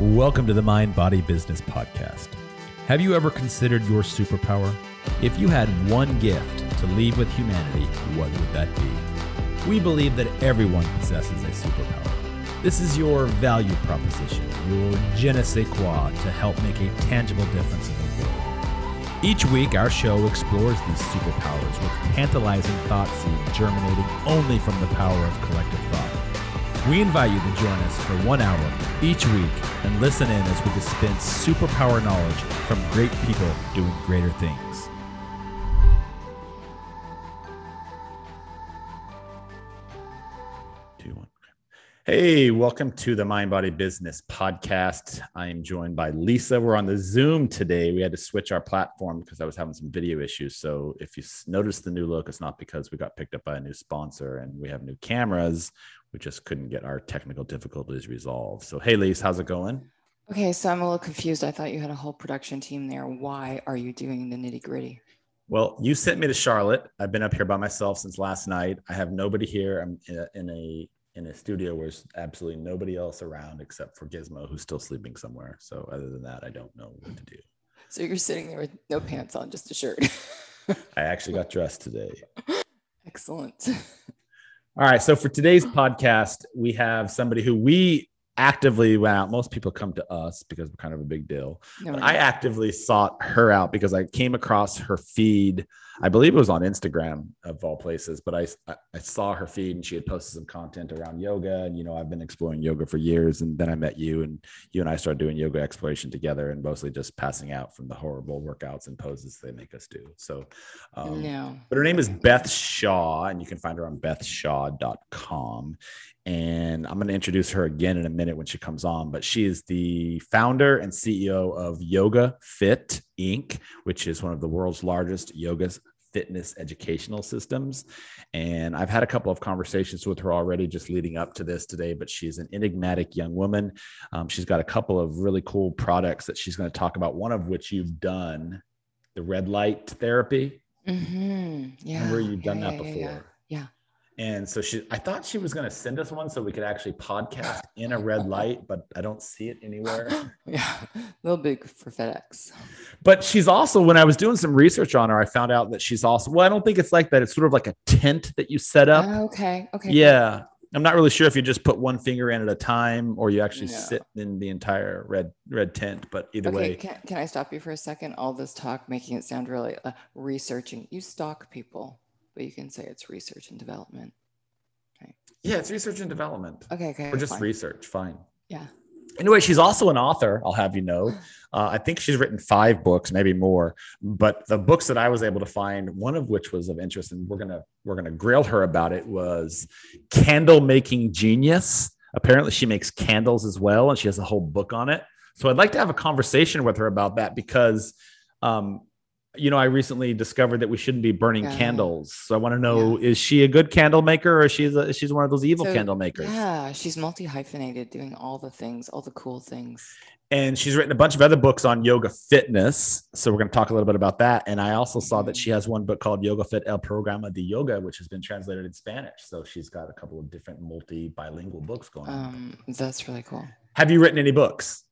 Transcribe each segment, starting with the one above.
Welcome to the Mind Body Business Podcast. Have you ever considered your superpower? If you had one gift to leave with humanity, what would that be? We believe that everyone possesses a superpower. This is your value proposition, your je ne sais quoi to help make a tangible difference in the world. Each week, our show explores these superpowers with tantalizing thought seeds germinating only from the power of collective thought. We invite you to join us for one hour each week and listen in as we dispense superpower knowledge from great people doing greater things. Hey, welcome to the Mind Body Business Podcast. I am joined by Lisa. We're on the Zoom today. We had to switch our platform because I was having some video issues. So if you notice the new look, it's not because we got picked up by a new sponsor and we have new cameras we just couldn't get our technical difficulties resolved. So, hey, Lise, how's it going? Okay, so I'm a little confused. I thought you had a whole production team there. Why are you doing the nitty gritty? Well, you sent me to Charlotte. I've been up here by myself since last night. I have nobody here. I'm in a, in a in a studio where there's absolutely nobody else around except for Gizmo, who's still sleeping somewhere. So, other than that, I don't know what to do. So you're sitting there with no pants on, just a shirt. I actually got dressed today. Excellent. All right. So for today's podcast, we have somebody who we actively went out. Most people come to us because we're kind of a big deal. No, I actively sought her out because I came across her feed I believe it was on Instagram of all places, but I, I saw her feed and she had posted some content around yoga. And, you know, I've been exploring yoga for years. And then I met you and you and I started doing yoga exploration together and mostly just passing out from the horrible workouts and poses they make us do. So, um, no. but her name is Beth Shaw and you can find her on bethshaw.com. And I'm going to introduce her again in a minute when she comes on. But she is the founder and CEO of Yoga Fit Inc., which is one of the world's largest yoga fitness educational systems. And I've had a couple of conversations with her already just leading up to this today, but she's an enigmatic young woman. Um, she's got a couple of really cool products that she's going to talk about, one of which you've done the red light therapy. Mm-hmm. Yeah. Remember you've done yeah, that yeah, before. Yeah, yeah. And so she, I thought she was going to send us one so we could actually podcast in a red light, but I don't see it anywhere. yeah, a little big for FedEx. But she's also, when I was doing some research on her, I found out that she's also, well, I don't think it's like that. It's sort of like a tent that you set up. Uh, okay. Okay. Yeah. I'm not really sure if you just put one finger in at a time or you actually yeah. sit in the entire red red tent. But either okay, way, can, can I stop you for a second? All this talk making it sound really uh, researching. You stalk people but you can say it's research and development. Okay. Yeah, it's research and development. Okay, okay. Or just fine. research, fine. Yeah. Anyway, she's also an author. I'll have you know. Uh, I think she's written five books, maybe more. But the books that I was able to find, one of which was of interest, and we're gonna we're gonna grill her about it, was Candle Making Genius. Apparently, she makes candles as well, and she has a whole book on it. So I'd like to have a conversation with her about that because um, you know, I recently discovered that we shouldn't be burning yeah. candles. So I want to know: yeah. is she a good candle maker, or she's a, she's one of those evil so, candle makers? Yeah, she's multi hyphenated, doing all the things, all the cool things. And she's written a bunch of other books on yoga fitness. So we're going to talk a little bit about that. And I also saw that she has one book called Yoga Fit El Programa de Yoga, which has been translated in Spanish. So she's got a couple of different multi bilingual books going um, on. That's really cool. Have you written any books?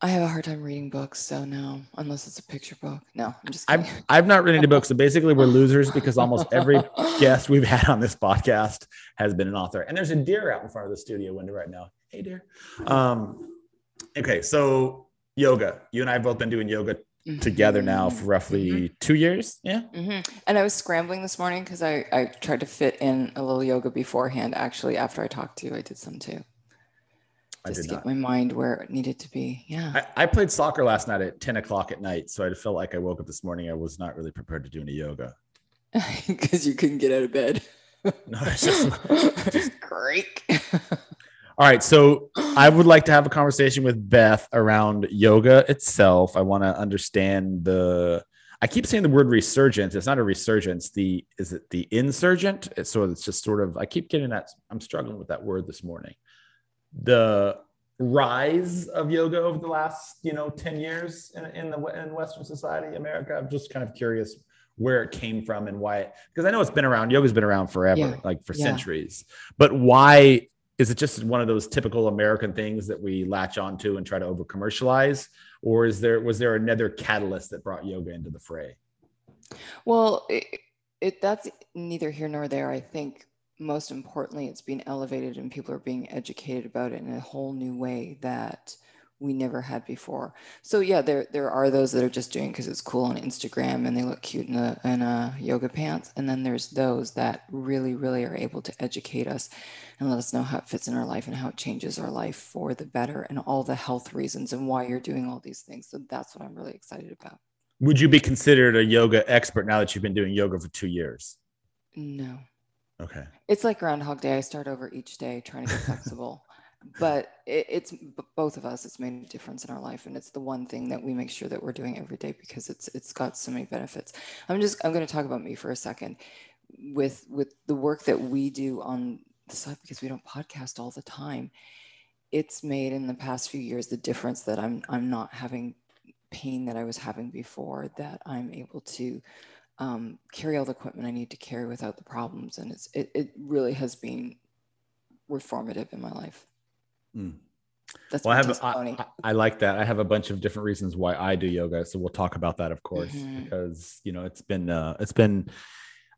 I have a hard time reading books, so no, unless it's a picture book. No, I'm just. Kidding. I've I've not read any books, so basically we're losers because almost every guest we've had on this podcast has been an author. And there's a deer out in front of the studio window right now. Hey, deer. Um, okay, so yoga. You and I have both been doing yoga mm-hmm. together now for roughly mm-hmm. two years. Yeah. Mm-hmm. And I was scrambling this morning because I I tried to fit in a little yoga beforehand. Actually, after I talked to you, I did some too just to get not. my mind where it needed to be. Yeah. I, I, played soccer last night at 10 o'clock at night. So I felt like I woke up this morning. I was not really prepared to do any yoga. Because you couldn't get out of bed. no, it's just, just great. All right. So I would like to have a conversation with Beth around yoga itself. I want to understand the I keep saying the word resurgence. It's not a resurgence. The is it the insurgent? It's, so it's just sort of I keep getting that. I'm struggling with that word this morning the rise of yoga over the last you know 10 years in, in the in western society america i'm just kind of curious where it came from and why because i know it's been around yoga's been around forever yeah. like for yeah. centuries but why is it just one of those typical American things that we latch onto and try to over commercialize, or is there was there another catalyst that brought yoga into the fray? Well, it, it that's neither here nor there. I think most importantly, it's being elevated and people are being educated about it in a whole new way that we never had before. So yeah, there there are those that are just doing because it's cool on Instagram and they look cute in a in a yoga pants, and then there's those that really really are able to educate us and let us know how it fits in our life and how it changes our life for the better and all the health reasons and why you're doing all these things. So that's what I'm really excited about. Would you be considered a yoga expert now that you've been doing yoga for two years? No. Okay. It's like Groundhog Day. I start over each day trying to get flexible but it, it's both of us it's made a difference in our life and it's the one thing that we make sure that we're doing every day because it's it's got so many benefits i'm just i'm going to talk about me for a second with with the work that we do on the side because we don't podcast all the time it's made in the past few years the difference that i'm i'm not having pain that i was having before that i'm able to um, carry all the equipment i need to carry without the problems and it's it, it really has been reformative in my life Mm. That's well, I have I, I, like that. I have a bunch of different reasons why I do yoga, so we'll talk about that, of course, mm-hmm. because you know it's been uh, it's been.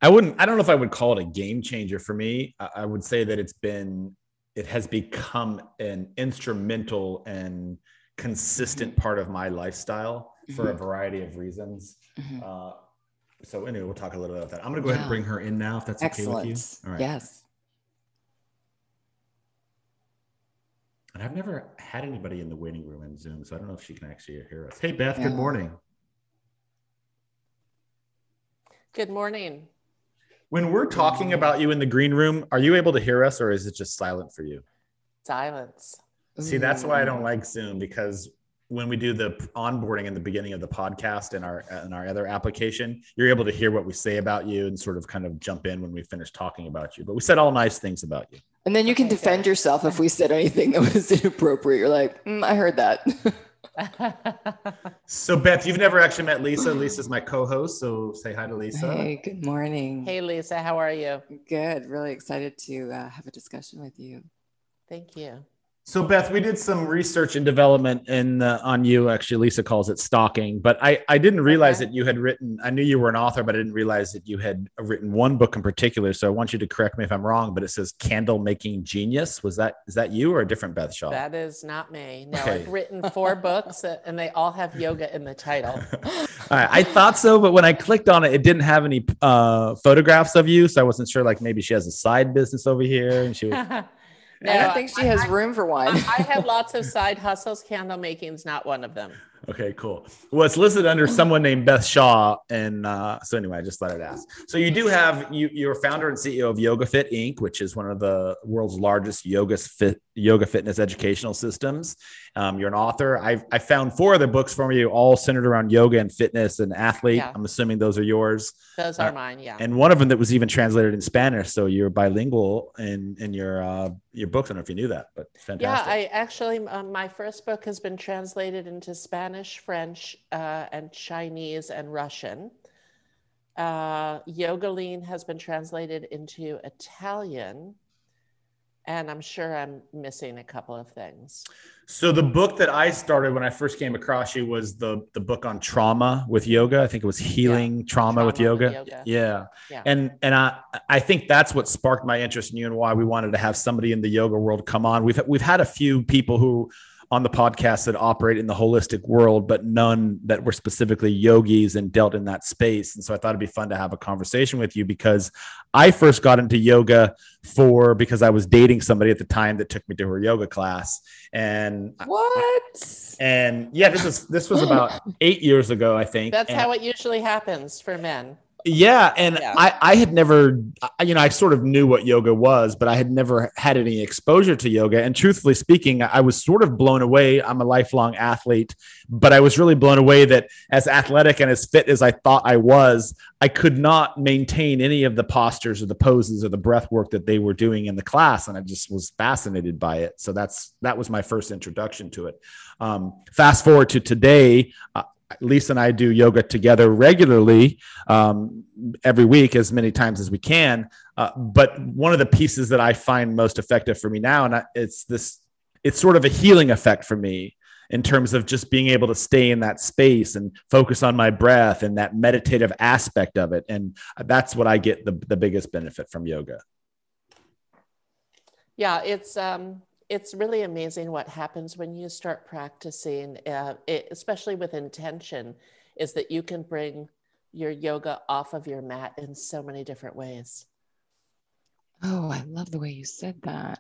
I wouldn't. I don't know if I would call it a game changer for me. I, I would say that it's been. It has become an instrumental and consistent mm-hmm. part of my lifestyle mm-hmm. for a mm-hmm. variety of reasons. Mm-hmm. Uh, so anyway, we'll talk a little bit about that. I'm going to go yeah. ahead and bring her in now, if that's Excellent. okay with you. All right. Yes. And I've never had anybody in the waiting room in Zoom, so I don't know if she can actually hear us. Hey, Beth, yeah. good morning. Good morning. When we're talking about you in the green room, are you able to hear us or is it just silent for you? Silence. See, that's why I don't like Zoom because when we do the onboarding in the beginning of the podcast and our in our other application, you're able to hear what we say about you and sort of kind of jump in when we finish talking about you. But we said all nice things about you. And then you can defend yourself if we said anything that was inappropriate. You're like, mm, I heard that. so Beth, you've never actually met Lisa. Lisa's my co-host, so say hi to Lisa. Hey, good morning. Hey, Lisa, how are you? Good. Really excited to uh, have a discussion with you. Thank you. So Beth, we did some research and development in uh, on you. Actually, Lisa calls it stalking, but I I didn't realize okay. that you had written. I knew you were an author, but I didn't realize that you had written one book in particular. So I want you to correct me if I'm wrong, but it says "Candle Making Genius." Was that is that you or a different Beth Shaw? That is not me. No, okay. I've written four books, uh, and they all have yoga in the title. all right, I thought so, but when I clicked on it, it didn't have any uh, photographs of you, so I wasn't sure. Like maybe she has a side business over here, and she was. No, I don't think she has room for one. I have lots of side hustles. Candle making is not one of them. Okay, cool. Well, it's listed under someone named Beth Shaw, and uh, so anyway, I just let it ask. So you do have you you're founder and CEO of Yoga Fit Inc., which is one of the world's largest yoga fit yoga fitness educational systems. Um, you're an author. I've I found four other books from you, all centered around yoga and fitness and athlete. Yeah. I'm assuming those are yours. Those are uh, mine, yeah. And one of them that was even translated in Spanish, so you're bilingual in in your uh, your books. I don't know if you knew that, but fantastic. Yeah, I actually um, my first book has been translated into Spanish, French, uh, and Chinese and Russian. Uh, Yoga Lean has been translated into Italian and I'm sure I'm missing a couple of things. So the book that I started when I first came across you was the the book on trauma with yoga. I think it was healing yeah. trauma, trauma, with, yoga. with yoga. Yeah. yeah. And and I I think that's what sparked my interest in you and why we wanted to have somebody in the yoga world come on. We've we've had a few people who on the podcast that operate in the holistic world, but none that were specifically yogis and dealt in that space. And so I thought it'd be fun to have a conversation with you because I first got into yoga for because I was dating somebody at the time that took me to her yoga class. And what? And yeah, this was this was about eight years ago, I think. That's and, how it usually happens for men. Yeah, and yeah. I I had never you know I sort of knew what yoga was, but I had never had any exposure to yoga. And truthfully speaking, I was sort of blown away. I'm a lifelong athlete, but I was really blown away that as athletic and as fit as I thought I was, I could not maintain any of the postures or the poses or the breath work that they were doing in the class, and I just was fascinated by it. So that's that was my first introduction to it. Um, fast forward to today. Uh, Lisa and I do yoga together regularly um, every week, as many times as we can. Uh, but one of the pieces that I find most effective for me now, and I, it's this, it's sort of a healing effect for me in terms of just being able to stay in that space and focus on my breath and that meditative aspect of it. And that's what I get the, the biggest benefit from yoga. Yeah, it's um, it's really amazing what happens when you start practicing, uh, it, especially with intention, is that you can bring your yoga off of your mat in so many different ways. Oh, I love the way you said that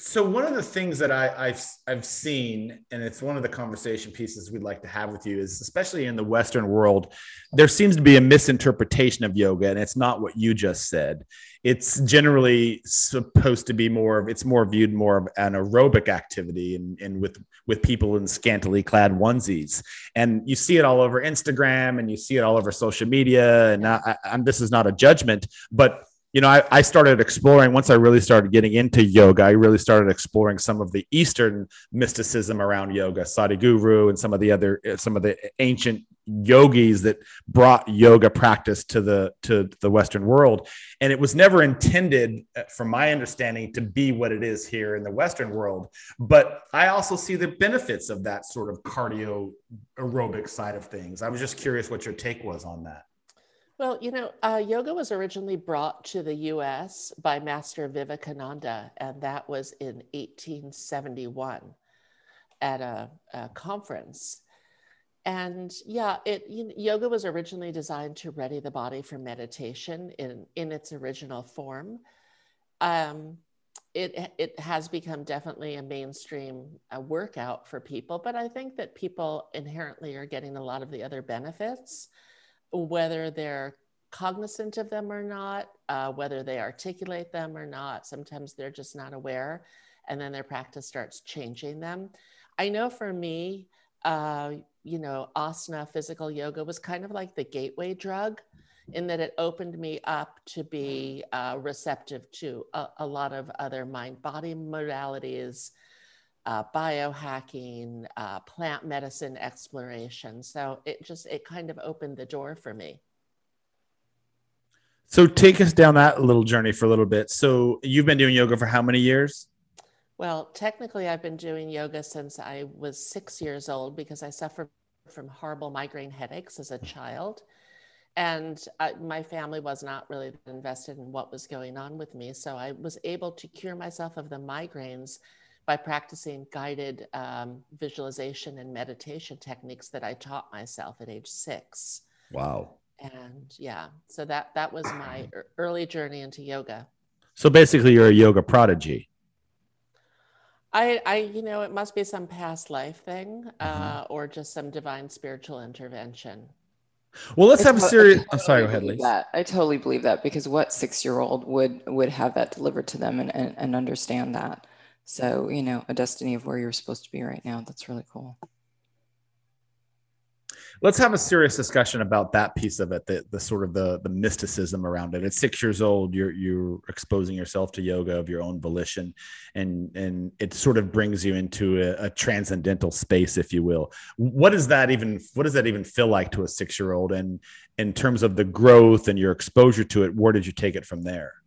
so one of the things that I, have I've seen, and it's one of the conversation pieces we'd like to have with you, is especially in the Western world, there seems to be a misinterpretation of yoga, and it's not what you just said. It's generally supposed to be more of it's more viewed more of an aerobic activity, and, and with with people in scantily clad onesies, and you see it all over Instagram, and you see it all over social media. And I, I, this is not a judgment, but you know, I, I, started exploring once I really started getting into yoga. I really started exploring some of the Eastern mysticism around yoga, Sadhguru, and some of the other some of the ancient yogis that brought yoga practice to the to the Western world. And it was never intended, uh, from my understanding, to be what it is here in the Western world. But I also see the benefits of that sort of cardio aerobic side of things. I was just curious what your take was on that. Well, you know, uh, yoga was originally brought to the US by Master Vivekananda, and that was in 1871 at a, a conference. And yeah, it you know, yoga was originally designed to ready the body for meditation in, in its original form. Um, it, it has become definitely a mainstream uh, workout for people, but I think that people inherently are getting a lot of the other benefits whether they're cognizant of them or not, uh, whether they articulate them or not. Sometimes they're just not aware, and then their practice starts changing them. I know for me, uh, you know, asana physical yoga was kind of like the gateway drug in that it opened me up to be uh, receptive to a, a, lot of other mind body modalities. Uh, biohacking, uh, plant medicine exploration. So it just, it kind of opened the door for me. So take us down that little journey for a little bit. So you've been doing yoga for how many years? Well, technically, I've been doing yoga since I was six years old because I suffered from horrible migraine headaches as a child. And I, my family was not really invested in what was going on with me. So I was able to cure myself of the migraines by practicing guided um, visualization and meditation techniques that I taught myself at age six. Wow. And yeah, so that that was my early journey into yoga. So basically, you're a yoga prodigy. I, I, you know, it must be some past life thing, uh, mm-hmm. or just some divine spiritual intervention. Well, let's I have to- a serious. I'm sorry. Go ahead, Lisa. I totally believe that because what six year old would would have that delivered to them and, and, and understand that. So, you know, a destiny of where you're supposed to be right now. That's really cool. Let's have a serious discussion about that piece of it, the, the sort of the, the mysticism around it. At six years old, you're you're exposing yourself to yoga of your own volition, and and it sort of brings you into a, a transcendental space, if you will. What does that even what does that even feel like to a six year old? And in terms of the growth and your exposure to it, where did you take it from there?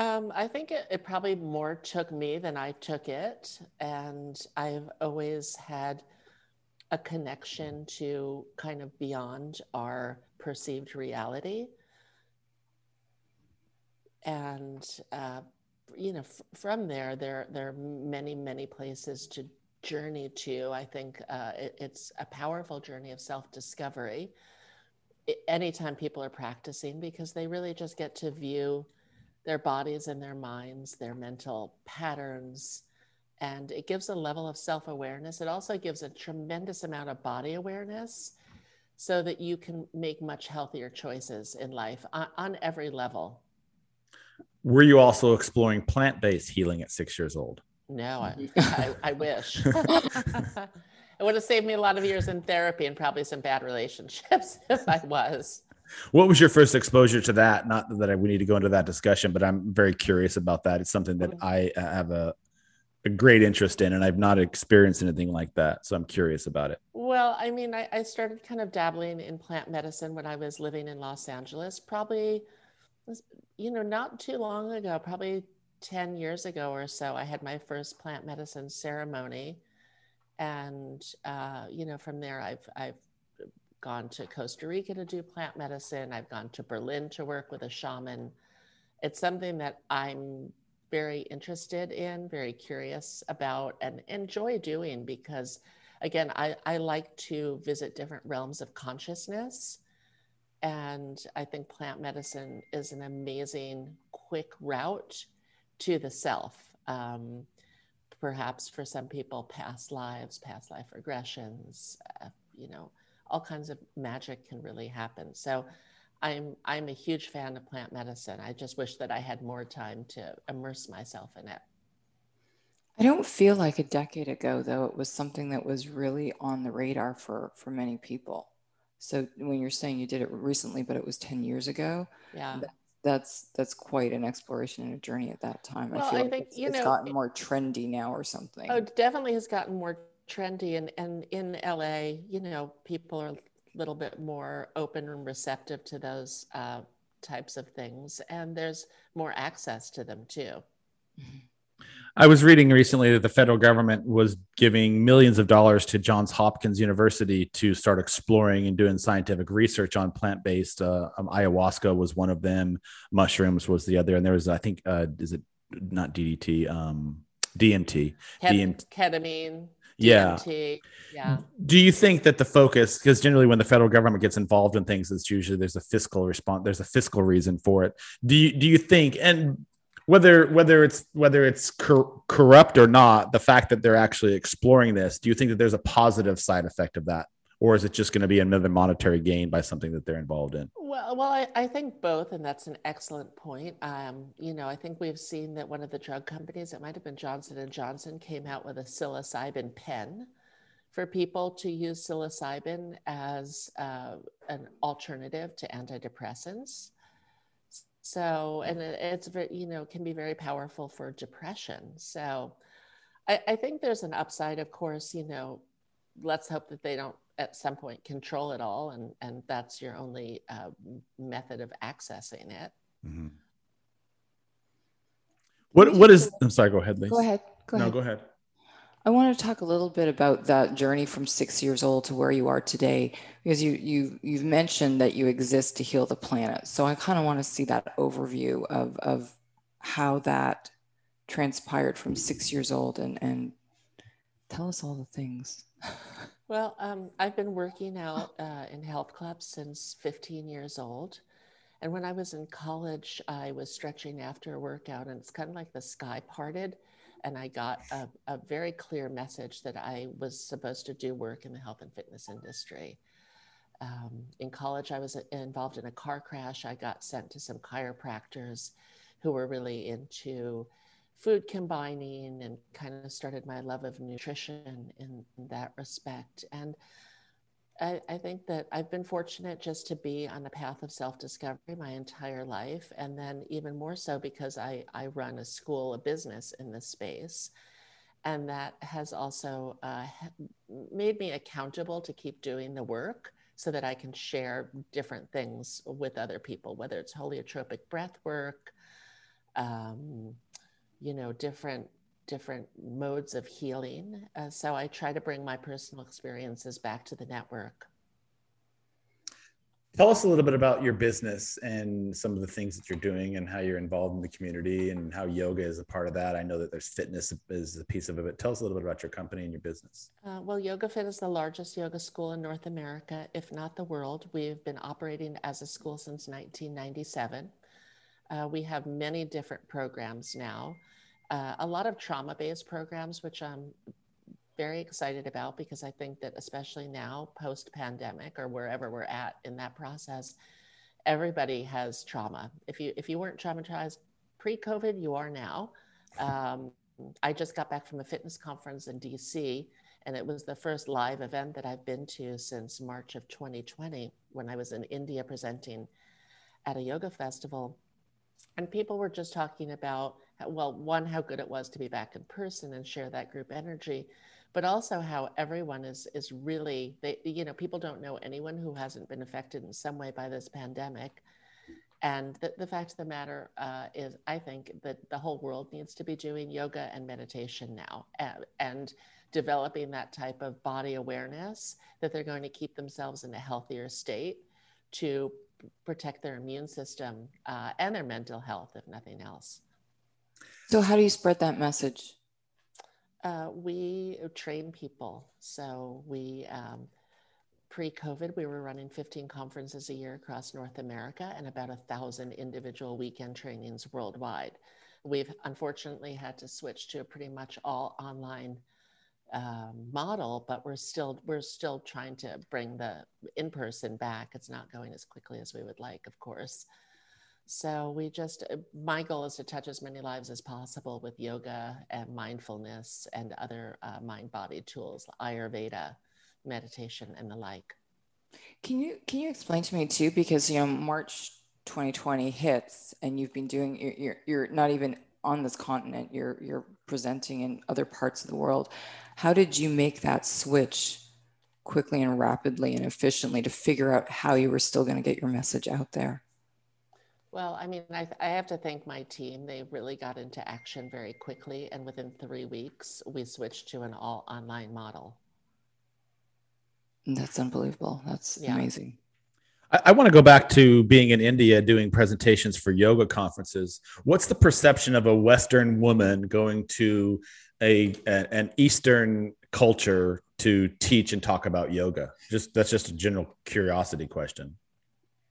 Um, I think it, it, probably more took me than I took it. And I've always had a connection to kind of beyond our perceived reality. And, uh, you know, f- from there, there, there are many, many places to journey to. I think uh, it, it's a powerful journey of self discovery anytime people are practicing because they really just get to view their bodies and their minds, their mental patterns. And it gives a level of self awareness. It also gives a tremendous amount of body awareness so that you can make much healthier choices in life on, on every level. Were you also exploring plant based healing at six years old? No, I, mm-hmm. I, I wish. it would have saved me a lot of years in therapy and probably some bad relationships if I was. What was your first exposure to that? Not that I, we need to go into that discussion, but I'm very curious about that. It's something that I have a a great interest in, and I've not experienced anything like that. So I'm curious about it. Well, I mean, I, I started kind of dabbling in plant medicine when I was living in Los Angeles, probably, you know, not too long ago, probably 10 years ago or so. I had my first plant medicine ceremony. And, uh, you know, from there, I've, I've gone to Costa Rica to do plant medicine. I've gone to Berlin to work with a shaman. It's something that I'm very interested in, very curious about, and enjoy doing because, again, I, I like to visit different realms of consciousness. And I think plant medicine is an amazing, quick route to the self. Um, perhaps for some people, past lives, past life regressions, uh, you know, all kinds of magic can really happen. So, I'm I'm a huge fan of plant medicine. I just wish that I had more time to immerse myself in it. I don't feel like a decade ago though it was something that was really on the radar for for many people. So when you're saying you did it recently but it was 10 years ago, yeah. That, that's that's quite an exploration and a journey at that time. Well, I feel I like think, it's, you it's gotten more trendy now or something. Oh, definitely has gotten more trendy and and in LA, you know, people are a little bit more open and receptive to those uh, types of things, and there's more access to them too. I was reading recently that the federal government was giving millions of dollars to Johns Hopkins University to start exploring and doing scientific research on plant based. Uh, um, ayahuasca was one of them, mushrooms was the other, and there was, I think, uh, is it not DDT, um, DMT, Ket- DMT. ketamine yeah. Yeah. Do you think that the focus because generally when the federal government gets involved in things it's usually there's a fiscal response there's a fiscal reason for it. Do you do you think and whether whether it's whether it's cor- corrupt or not the fact that they're actually exploring this do you think that there's a positive side effect of that or is it just going to be another monetary gain by something that they're involved in? Well, well, I, I think both, and that's an excellent point. Um, you know, I think we've seen that one of the drug companies, it might have been Johnson and Johnson, came out with a psilocybin pen for people to use psilocybin as uh, an alternative to antidepressants. So, and it's very, you know, can be very powerful for depression. So, I, I think there's an upside, of course. You know, let's hope that they don't at some point control it all and and that's your only uh, method of accessing it. Mm-hmm. what what is i'm sorry go ahead Lise. go ahead go no, ahead. go ahead. I want to talk a little bit about that journey from six years old to where you are today because you you you've mentioned that you exist to heal the planet. So i kind of want to see that overview of of how that transpired from six years old and and tell us all the things Well, um, I've been working out uh, in health clubs since 15 years old. And when I was in college, I was stretching after a workout, and it's kind of like the sky parted. And I got a, a very clear message that I was supposed to do work in the health and fitness industry. Um, in college, I was involved in a car crash. I got sent to some chiropractors who were really into food combining and kind of started my love of nutrition in, that respect. And I, I, think that I've been fortunate just to be on the path of self discovery my entire life. And then, even more so, because I, I run a school, a business in this space. And that has also uh, made me accountable to keep doing the work so that I can share different things with other people, whether it's holotropic breath work, um, you know different different modes of healing. Uh, so i try to bring my personal experiences back to the network. Tell us a little bit about your business and some of the things that you're doing and how you're involved in the community and how yoga is a part of that. I know that there's fitness is a piece of it but tell us a little bit about your company and your business. Uh, well yoga fit is the largest yoga school in north america if not the world. We've been operating as a school since 1997 uh, we have many different programs now uh, a lot of trauma based programs, which I'm very excited about because I think that, especially now, post pandemic or wherever we're at in that process, everybody has trauma. If you, if you weren't traumatized pre COVID, you are now. Um, I just got back from a fitness conference in DC, and it was the first live event that I've been to since March of 2020 when I was in India presenting at a yoga festival. And people were just talking about well, one, how good it was to be back in person and share that group energy, but also how everyone is is really they you know people don't know anyone who hasn't been affected in some way by this pandemic. And the, the fact of the matter uh, is i think that the whole world needs to be doing yoga and meditation now and, and developing that type of body awareness that they're going to keep themselves in a healthier state to protect their immune system uh, and their mental health if nothing else so how do you spread that message uh, we train people. So we, um, pre-COVID, we were running 15 conferences a year across North America and about a thousand individual weekend trainings worldwide. We've unfortunately had to switch to pretty much all online um, model, but we're still we're still trying to bring the in-person back. It's not going as quickly as we would like, of course. So we just, uh, my goal is to touch as many lives as possible with yoga and mindfulness and other uh, mind body tools, Ayurveda, meditation, and the like. Can you can you explain to me too? Because you know March 2020 hits, and you've been doing you're, you're not even on this continent. You're you're presenting in other parts of the world. How did you make that switch quickly and rapidly and efficiently to figure out how you were still going to get your message out there? Well, I mean, I, I, have to thank my team. They really got into action very quickly. And within three weeks, we switched to an all online model. That's unbelievable. That's yeah. amazing. I, I want to go back to being in India doing presentations for yoga conferences. What's the perception of a Western woman going to a, a an Eastern culture to teach and talk about yoga? Just that's just a general curiosity question.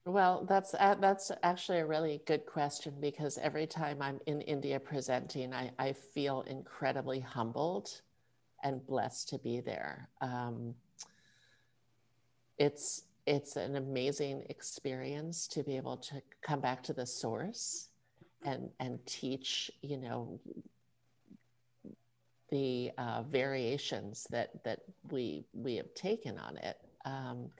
Well, that's uh, that's actually a really good question because every time I'm in India presenting, I, I feel incredibly humbled and blessed to be there. Um, it's it's an amazing experience to be able to come back to the source and and teach, you know, the uh, variations that that we we have taken on it. Um,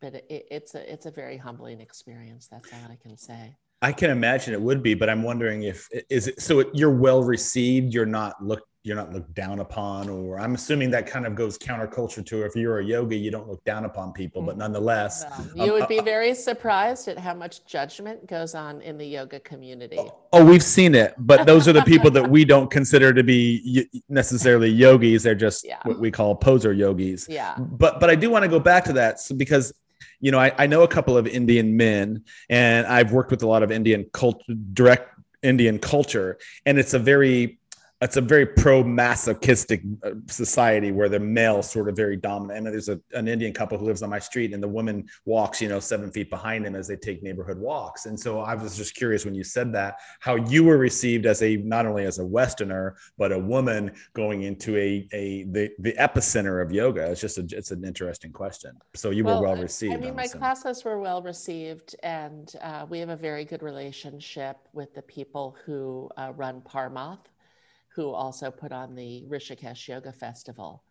but it, it's a it's a very humbling experience. That's all I can say. I can imagine it would be, but I'm wondering if is it so it, you're well received. You're not looked you're not looked down upon, or I'm assuming that kind of goes counterculture to if you're a yogi, you don't look down upon people, but mm. nonetheless, you um, would be uh, very surprised at how much judgment goes on in the yoga community. Oh, oh we've seen it, but those are the people that we don't consider to be necessarily yogis. They're just yeah. what we call poser yogis. Yeah. But but I do want to go back to that so because you know, I, I know a couple of Indian men, and I've worked with a lot of Indian culture, direct Indian culture, and it's a very it's a very pro masochistic uh, society where the male sort of very dominant. And there's a, an Indian couple who lives on my street, and the woman walks, you know, seven feet behind him as they take neighborhood walks. And so I was just curious when you said that, how you were received as a not only as a Westerner but a woman going into a a the, the epicenter of yoga. It's just a, it's an interesting question. So you well, were well received. I mean, my classes were well received, and uh, we have a very good relationship with the people who uh, run Parmarth who also put on the Rishikesh Yoga Festival.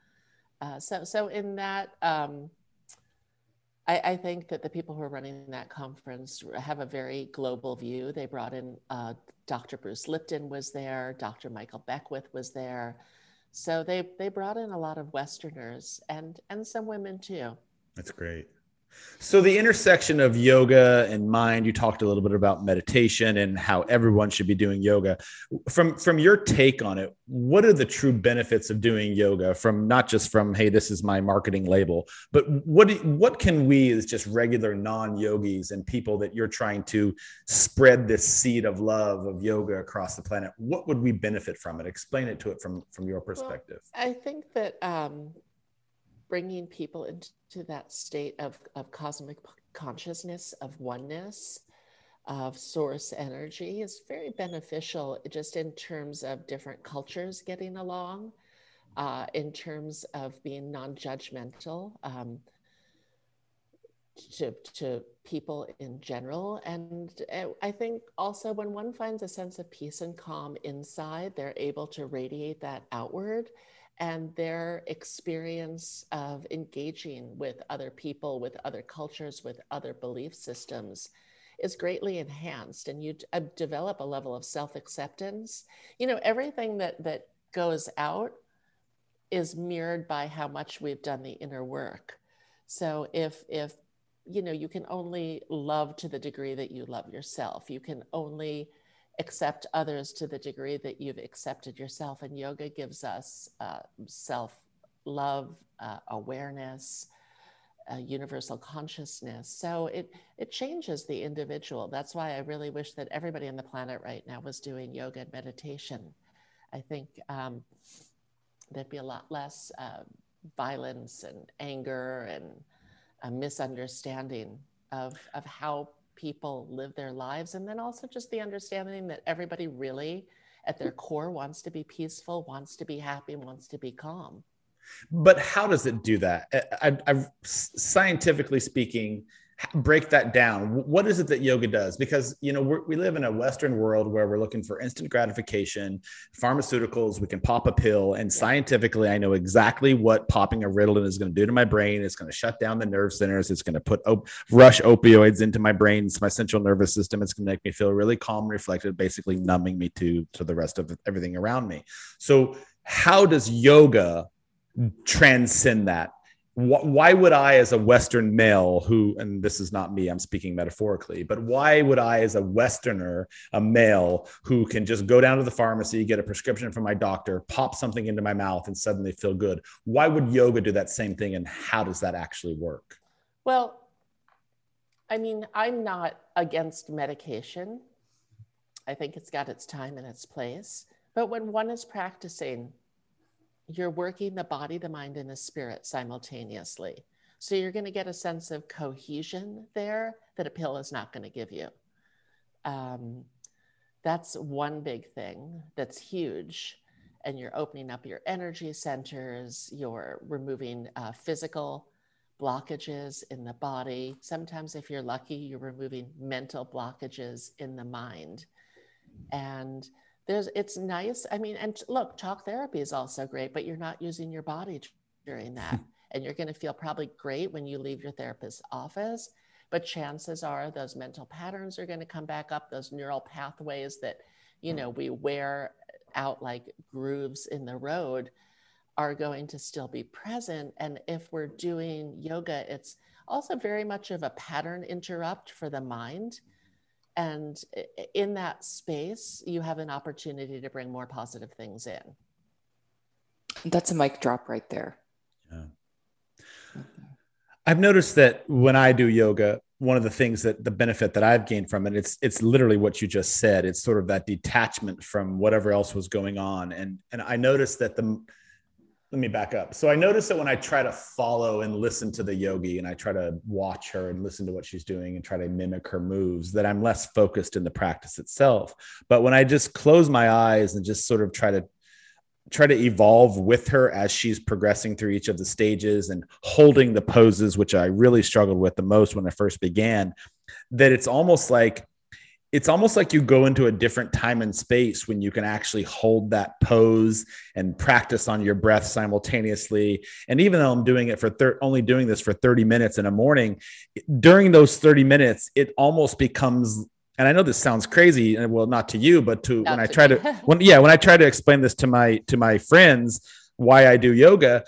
Uh, so, so in that, um, I, I, think that the people who are running that conference have a very global view. They brought in uh, Dr. Bruce Lipton was there, Dr. Michael Beckwith was there. So they they brought in a lot of Westerners and and some women too. That's great. So the intersection of yoga and mind, you talked a little bit about meditation and how everyone should be doing yoga. From from your take on it, what are the true benefits of doing yoga from not just from hey this is my marketing label, but what what can we as just regular non-yogis and people that you're trying to spread this seed of love of yoga across the planet, what would we benefit from it? Explain it to it from from your perspective. Well, I think that um bringing people into that state of, of cosmic consciousness, of oneness, of source energy is very beneficial just in terms of different cultures getting along, uh, in terms of being non judgmental. Um, to, to people in general. And uh, I think also when one finds a sense of peace and calm inside, they're able to radiate that outward and their experience of engaging with other people, with other cultures, with other belief systems is greatly enhanced. And you uh, develop a level of self-acceptance. You know everything that that goes out is mirrored by how much we've done the inner work. So if if you know you can only love to the degree that you love yourself. You can only accept others to the degree that you've accepted yourself and yoga gives us uh, self love uh, awareness uh, universal consciousness. So it it changes the individual. That's why i really wish that everybody on the planet right now was doing yoga and meditation. I think um, there'd be a lot less uh, violence and anger and a misunderstanding of, of how people live their lives. And then also just the understanding that everybody really, at their core, wants to be peaceful, wants to be happy, wants to be calm. But how does it do that? I, I, scientifically speaking, break that down. What is it that yoga does? Because you know we live in a western world where we're looking for instant gratification pharmaceuticals we can pop a pill and scientifically i know exactly what popping a ritalin is going to do to my brain. It's going to shut down the nerve centers. It's going to put op- rush opioids into my brain. It's my central nervous system. It's going to make me feel really calm and reflected basically numbing me to to the rest of everything around me. So how does yoga transcend that why would I, as a Western male, who, and this is not me, I'm speaking metaphorically, but why would I, as a Westerner, a male who can just go down to the pharmacy, get a prescription from my doctor, pop something into my mouth, and suddenly feel good? Why would yoga do that same thing? And how does that actually work? Well, I mean, I'm not against medication. I think it's got its time and its place. But when one is practicing you're working the body, the mind, and the spirit simultaneously. So you're going to get a sense of cohesion there that a pill is not going to give you. Um, that's one big thing that's huge. And you're opening up your energy centers, you're removing uh, physical blockages in the body. Sometimes, if you're lucky, you're removing mental blockages in the mind. And there's it's nice. I mean and look talk therapy is also great but you're not using your body during that. Hmm. And you're going to feel probably great when you leave your therapist's office but chances are those mental patterns are going to come back up those neural pathways that you know hmm. we wear out like grooves in the road are going to still be present. And if we're doing yoga it's also very much of a pattern interrupt for the mind and in that space, you have an opportunity to bring more positive things in. That's a mic drop right there. Yeah. I've noticed that when I do yoga, one of the things that the benefit that I've gained from it, it's it's literally what you just said. It's sort of that detachment from whatever else was going on. And and I noticed that the let me back up. So I noticed that when I try to follow and listen to the yogi and I try to watch her and listen to what she's doing and try to mimic her moves, that I'm less focused in the practice itself. But when I just close my eyes and just sort of try to try to evolve with her as she's progressing through each of the stages and holding the poses, which I really struggled with the most when I first began, that it's almost like it's almost like you go into a different time and space when you can actually hold that pose and practice on your breath simultaneously. And even though I'm doing it for thir- only doing this for 30 minutes in a morning, during those 30 minutes, it almost becomes and I know this sounds crazy, and well, not to you, but to not when to I try me. to when yeah, when I try to explain this to my to my friends why I do yoga,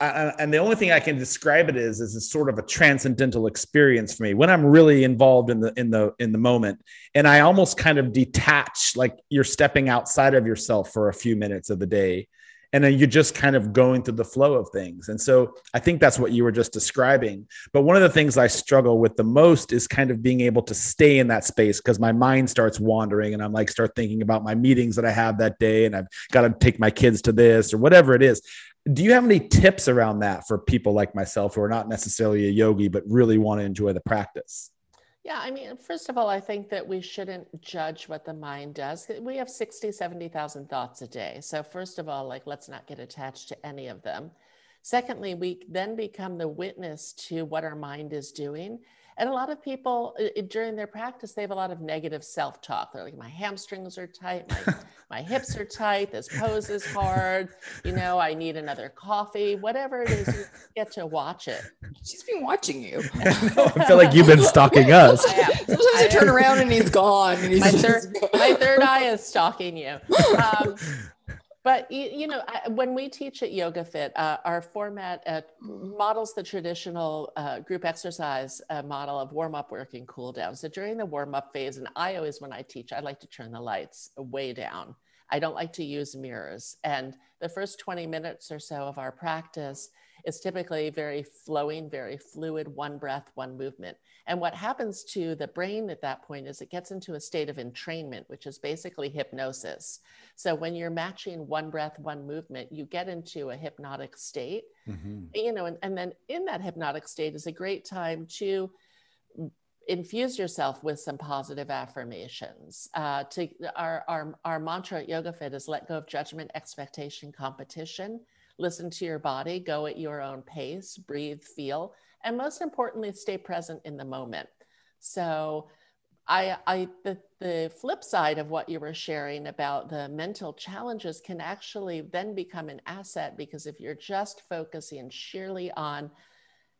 and the only thing I can describe it is is sort of a transcendental experience for me when I'm really involved in the in the in the moment, and I almost kind of detach, like you're stepping outside of yourself for a few minutes of the day, and then you're just kind of going through the flow of things. And so I think that's what you were just describing. But one of the things I struggle with the most is kind of being able to stay in that space because my mind starts wandering, and I'm like start thinking about my meetings that I have that day, and I've got to take my kids to this or whatever it is do you have any tips around that for people like myself who are not necessarily a yogi but really want to enjoy the practice? Yeah i mean first of all i think that we shouldn't judge what the mind does. We have 60 70,000 thoughts a day. So first of all like let's not get attached to any of them. Secondly we then become the witness to what our mind is doing and a lot of people during their practice, they have a lot of negative self talk. They're like, my hamstrings are tight, my, my hips are tight, this pose is hard, you know, I need another coffee, whatever it is, you get to watch it. She's been watching you. I feel like you've been stalking us. Sometimes I, turn around and he's gone. And he's my, third, my third eye is stalking you. Um, but you know, when we teach at Yoga Fit, uh, our format uh, models the traditional uh, group exercise uh, model of warm up, working, cool down. So during the warm up phase, and I always, when I teach, I like to turn the lights way down. I don't like to use mirrors. And the first 20 minutes or so of our practice is typically very flowing, very fluid, one breath, one movement. And what happens to the brain at that point is it gets into a state of entrainment, which is basically hypnosis. So when you're matching one breath, one movement, you get into a hypnotic state. Mm-hmm. You know, and, and then in that hypnotic state is a great time to infuse yourself with some positive affirmations. Uh, to our, our, our mantra at Yoga Fit is let go of judgment, expectation, competition listen to your body, go at your own pace, breathe, feel, and most importantly, stay present in the moment. So, I, I the, the flip side of what you were sharing about the mental challenges can actually then become an asset because if you're just focusing sheerly on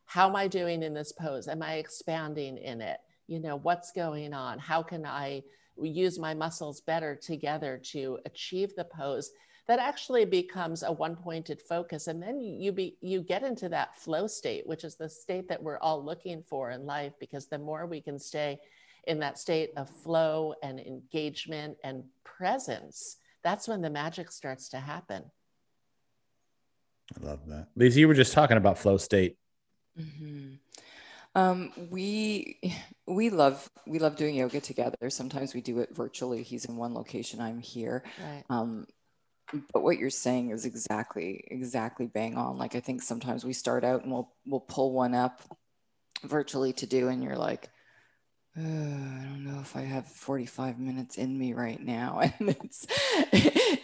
how am I doing in this pose? Am I expanding in it? You know, what's going on? How can I use my muscles better together to achieve the pose? That actually becomes a one pointed focus and then you be you get into that flow state which is the state that we're all looking for in life because the more we can stay in that state of flow and engagement and presence that's when the magic starts to happen. I love that. Lisa you were just talking about flow state. Mm-hmm. um, we we love we love doing yoga together. Sometimes we do it virtually. He's in one location i'm here. Right. um, but what you're saying is exactly exactly bang on. Like i think sometimes we start out and we'll we'll pull one up virtually to do and you're like oh, i don't know if i have 45 minutes in me right now. And it's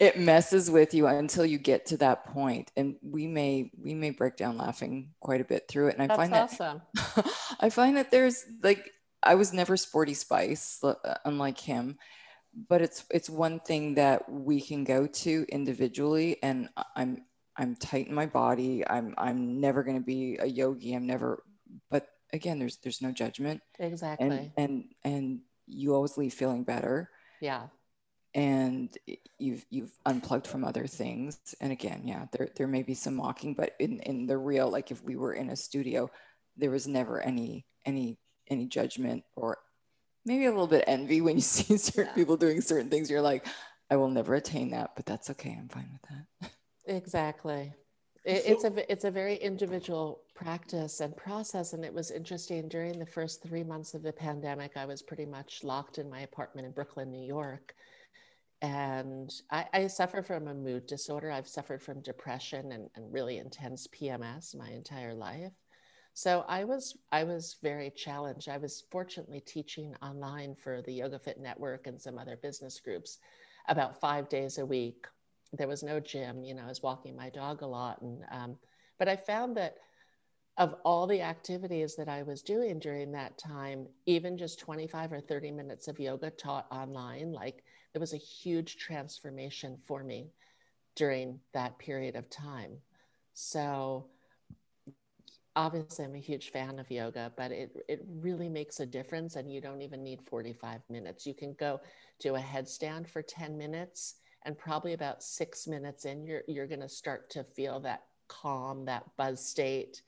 it messes with you until you get to that point. And we may we may break down laughing quite a bit through it. And i That's find awesome. that i find that there's like i was never sporty spice uh, unlike him but it's it's one thing that we can go to individually and i'm i'm tight in my body. I'm i'm never going to be a yogi. I'm never but again there's there's no judgment. Exactly. and and and you always leave feeling better. Yeah. And you've you've unplugged from other things. And again yeah there there may be some mocking but in in the real like if we were in a studio there was never any any any judgment or maybe a little bit envy when you see certain yeah. people doing certain things. You're like, I will never attain that, but that's okay. I'm fine with that. Exactly. It, it's a it's a very individual practice and process, and it was interesting during the first three months of the pandemic. I was pretty much locked in my apartment in Brooklyn, New York, and I, I suffer from a mood disorder. I've suffered from depression and, and really intense PMS my entire life, so I was I was very challenged. I was fortunately teaching online for the Yoga Fit Network and some other business groups about five days a week. There was no gym, you know, I was walking my dog a lot. And um, but I found that of all the activities that I was doing during that time, even just 25 or 30 minutes of yoga taught online, like there was a huge transformation for me during that period of time. So obviously I'm a huge fan of yoga, but it, it really makes a difference and you don't even need 45 minutes. You can go do a headstand for 10 minutes and probably about six minutes in, you're, you're going to start to feel that calm, that buzz state,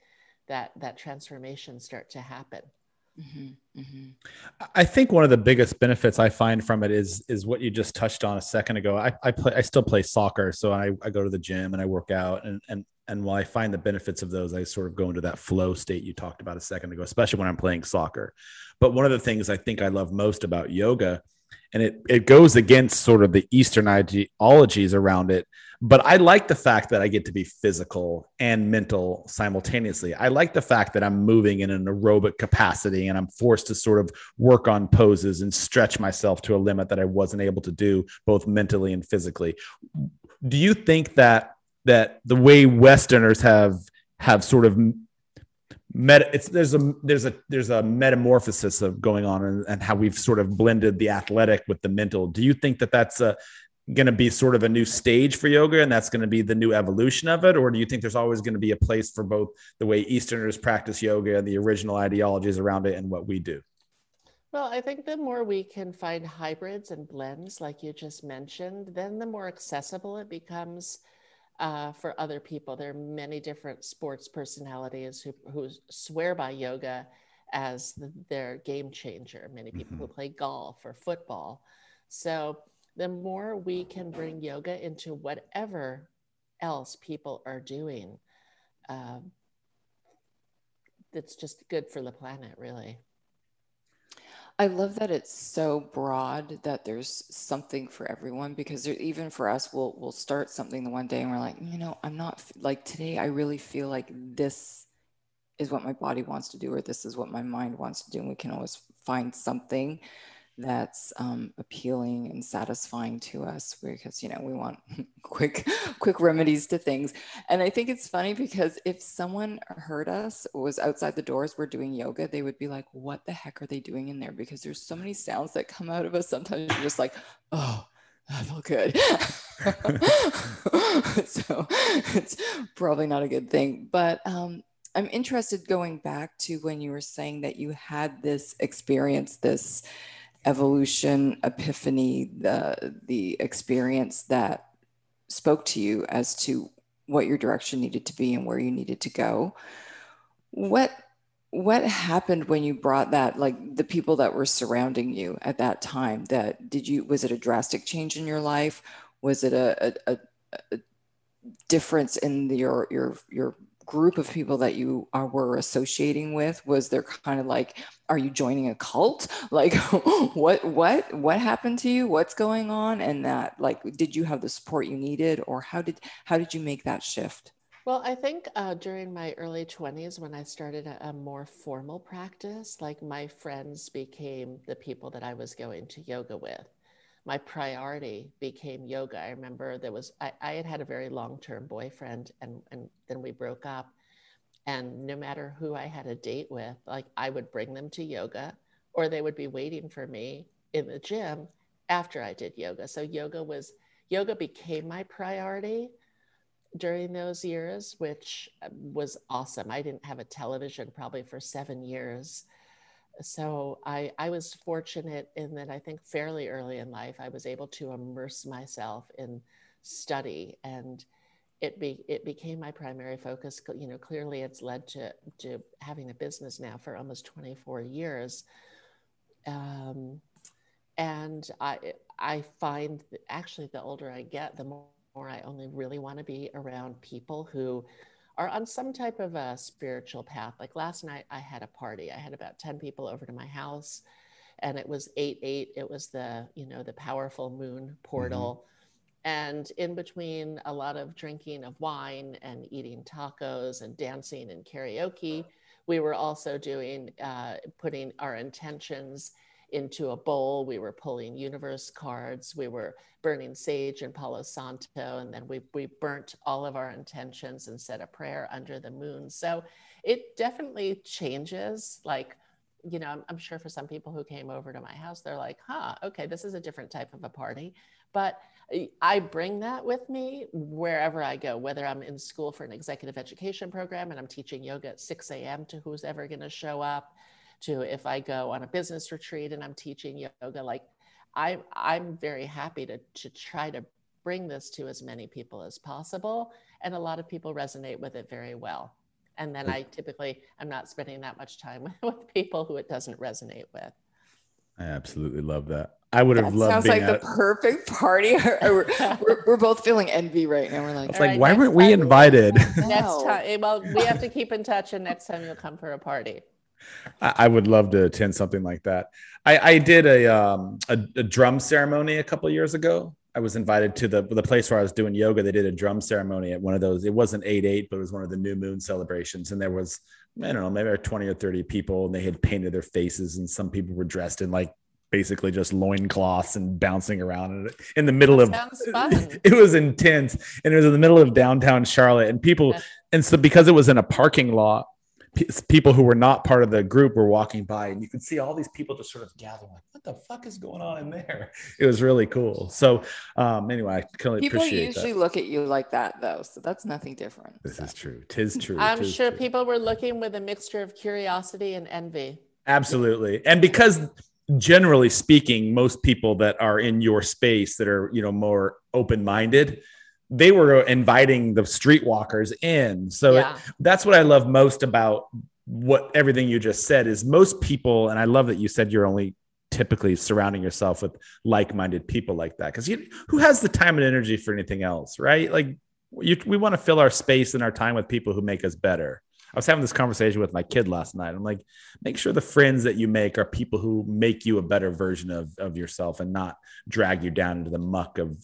that, that transformation start to happen. Mm-hmm, mm-hmm. I think one of the biggest benefits I find from it is is what you just touched on a second ago. I, I play I still play soccer, so I, I go to the gym and I work out and and and while I find the benefits of those, I sort of go into that flow state you talked about a second ago, especially when I'm playing soccer. But one of the things I think I love most about yoga, and it, it goes against sort of the Eastern ideologies around it, but I like the fact that I get to be physical and mental simultaneously. I like the fact that I'm moving in an aerobic capacity and I'm forced to sort of work on poses and stretch myself to a limit that I wasn't able to do both mentally and physically. Do you think that that the way Westerners have have sort of met it's there's a there's a there's a metamorphosis of going on and, and how we've sort of blended the athletic with the mental. Do you think that that's uh, a going to be sort of a new stage for yoga and that's going to be the new evolution of it or do you think there's always going to be a place for both the way easterners practice yoga and the original ideologies around it and what we do well i think the more we can find hybrids and blends like you just mentioned then the more accessible it becomes uh, for other people there are many different sports personalities who, who swear by yoga as the, their game changer many people mm-hmm. who play golf or football so the more we can bring yoga into whatever else people are doing. Um, it's just good for the planet, really. I love that it's so broad that there's something for everyone because there, even for us, we'll we'll start something the one day and we're like, you know, I'm not like today. I really feel like this is what my body wants to do, or this is what my mind wants to do, and we can always find something that's um, appealing and satisfying to us because you know we want quick quick remedies to things. And i think it's funny because if someone heard us was outside the doors we're doing yoga they would be like what the heck are they doing in there? Because there's so many sounds that come out of us sometimes you're just like oh that felt good. So it's probably not a good thing. But um, i'm interested going back to when you were saying that you had this experience this evolution, epiphany, the the experience that spoke to you as to what your direction needed to be and where you needed to go. What what happened when you brought that like the people that were surrounding you at that time that did you was it a drastic change in your life was it a, a, a difference in your your your group of people that you are, were associating with? Was there kind of like are you joining a cult? Like what what what happened to you? What's going on? And that like did you have the support you needed or how did how did you make that shift? Well i think uh, during my early 20s when i started a, a more formal practice like my friends became the people that i was going to yoga with my priority became yoga. I remember there was, I, I had had a very long term boyfriend and, and then we broke up. And no matter who I had a date with, like I would bring them to yoga or they would be waiting for me in the gym after I did yoga. So yoga was, yoga became my priority during those years, which uh, was awesome. I didn't have a television probably for seven years so I, I was fortunate in that I think fairly early in life, I was able to immerse myself in study and it be it became my primary focus. You know, clearly it's led to, to having a business now for almost 24 years. Um, and I, I find actually the older I get, the more I only really want to be around people who are on some type of a spiritual path. Like last night, I had a party. I had about 10 people over to my house and it was 8 8. It was the, you know, the powerful moon portal. Mm-hmm. And in between a lot of drinking of wine and eating tacos and dancing and karaoke, we were also doing, uh, putting our intentions into a bowl. We were pulling universe cards. We were burning sage and Palo Santo. And then we, we burnt all of our intentions and said a prayer under the moon. So it definitely changes. Like, you know, I'm, I'm sure for some people who came over to my house, they're like, huh, okay, this is a different type of a party. But I bring that with me wherever I go, whether I'm in school for an executive education program and I'm teaching yoga at 6 a.m. to who's ever going to show up to if I go on a business retreat and I'm teaching yoga, like I, I'm very happy to, to try to bring this to as many people as possible. And a lot of people resonate with it very well. And then I typically, I'm not spending that much time with, with people who it doesn't resonate with. I absolutely love that. I would have that loved. Sounds like at... the perfect party. we're, we're, we're, both feeling envy right now. We're like, it's like, right, why weren't we invited? Next time, well, we have to keep in touch, and next time you'll come for a party. I, would love to attend something like that. I, I did a, um, a, a drum ceremony a couple years ago. I was invited to the the place where I was doing yoga. They did a drum ceremony at one of those. It wasn't eight eight, but it was one of the new moon celebrations, and there was I don't know maybe twenty or thirty people, and they had painted their faces, and some people were dressed in like basically just loincloths and bouncing around in the middle that of it was intense and it was in the middle of downtown charlotte and people and so because it was in a parking lot p- people who were not part of the group were walking by, and you could see all these people just sort of gathering, like, "What the fuck is going on in there?" It was really cool. So, um, anyway, I can people appreciate usually that. look at you like that, though, so that's nothing different. This so. is true. Tis true. I'm Tis sure true. people were looking with a mixture of curiosity and envy. Absolutely. And because generally speaking, most people that are in your space that are, you know, more open-minded, they were inviting the streetwalkers in. So it- that's what I love most about what everything you just said is most people, and I love that you said you're only typically surrounding yourself with like-minded people like that. Cause who has the time and energy for anything else, right? Like you, we want to fill our space and our time with people who make us better. I was having this conversation with my kid last night. I'm like, make sure the friends that you make are people who make you a better version of, of yourself and not drag you down into the muck of,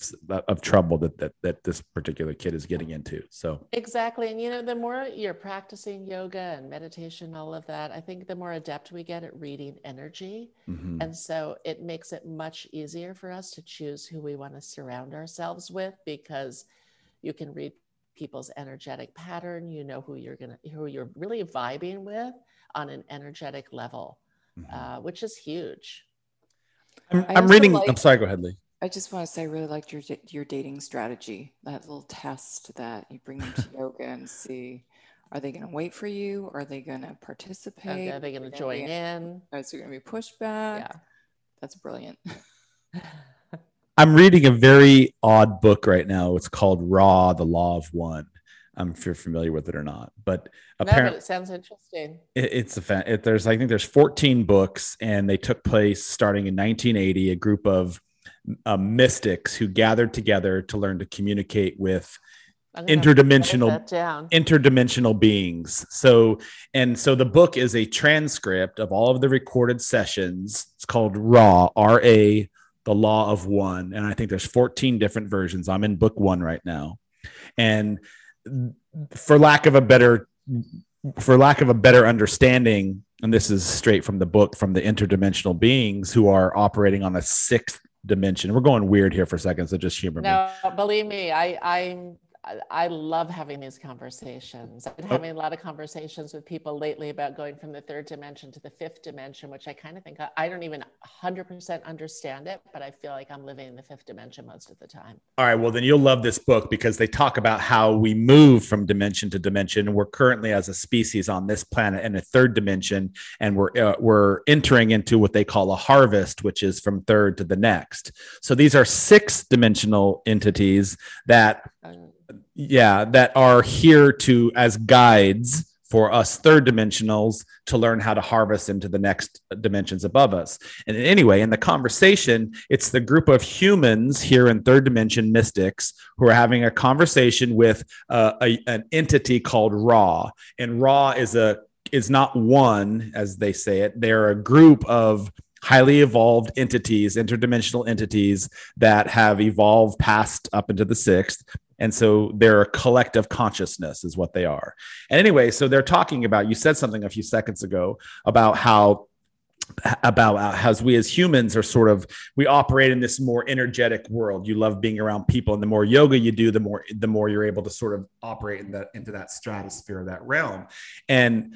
of trouble that, that, that this particular kid is getting into. So Exactly. And you know, the more you're practicing yoga and meditation, all of that, I think the more adept we get at reading energy. mhm. And so it makes it much easier for us to choose who we want to surround ourselves with because you can read people's energetic pattern, you know who you're going to who you're really vibing with on an energetic level, Mhm. uh, which is huge. I'm, I I'm also reading. I'm sorry. Go ahead, Lee. I just want to say I really liked your your dating strategy. That little test that you bring them to yoga and see are they going to wait for you? Are they going to participate? Are they going to Are join be- in? Is there going to be pushback? Yeah. That's brilliant. I'm reading a very odd book right now. It's called Ra: The Law of One. I'm if you're familiar with it or not, but No, apparently it sounds interesting. it, it's a fan. It, there's I think there's 14 books, and they took place starting in 1980. A group of uh, mystics who gathered together to learn to communicate with I'm gonna have to write interdimensional interdimensional beings. So, and so the book is a transcript of all of the recorded sessions. It's called Ra, R A, the Law of One. And I think there's 14 different versions. I'm in book one right now. And for lack of a better, for lack of a better understanding, and this is straight from the book from the interdimensional beings who are operating on a sixth dimension. We're going weird here for a second, so just humor me. No, believe me, I I'm I- love having these conversations. I've been Oh. having a lot of conversations with people lately about going from the third dimension to the fifth dimension, which I kind of think I, I don't even 100% understand it, but I feel like I'm living in the fifth dimension most of the time. All right, well then you'll love this book because they talk about how we move from dimension to dimension. We're currently as a species on this planet in a third dimension, and we're uh, we're entering into what they call a harvest, which is from third to the next. So these are six dimensional entities that, Um, yeah, that are here to as guides for us third dimensionals to learn how to harvest into the next dimensions above us. And anyway, in the conversation, it's the group of humans here in third dimension mystics who are having a conversation with uh, a, an entity called Ra. And Ra is a is not one, as they say it. They're a group of highly evolved entities, interdimensional entities that have evolved past up into the sixth. And so they're a collective consciousness, is what they are. And anyway, so they're talking about, you said something a few seconds ago about how about how we as humans are sort of we operate in this more energetic world you love being around people and the more yoga you do the more the more you're able to sort of operate in that into that stratosphere that realm and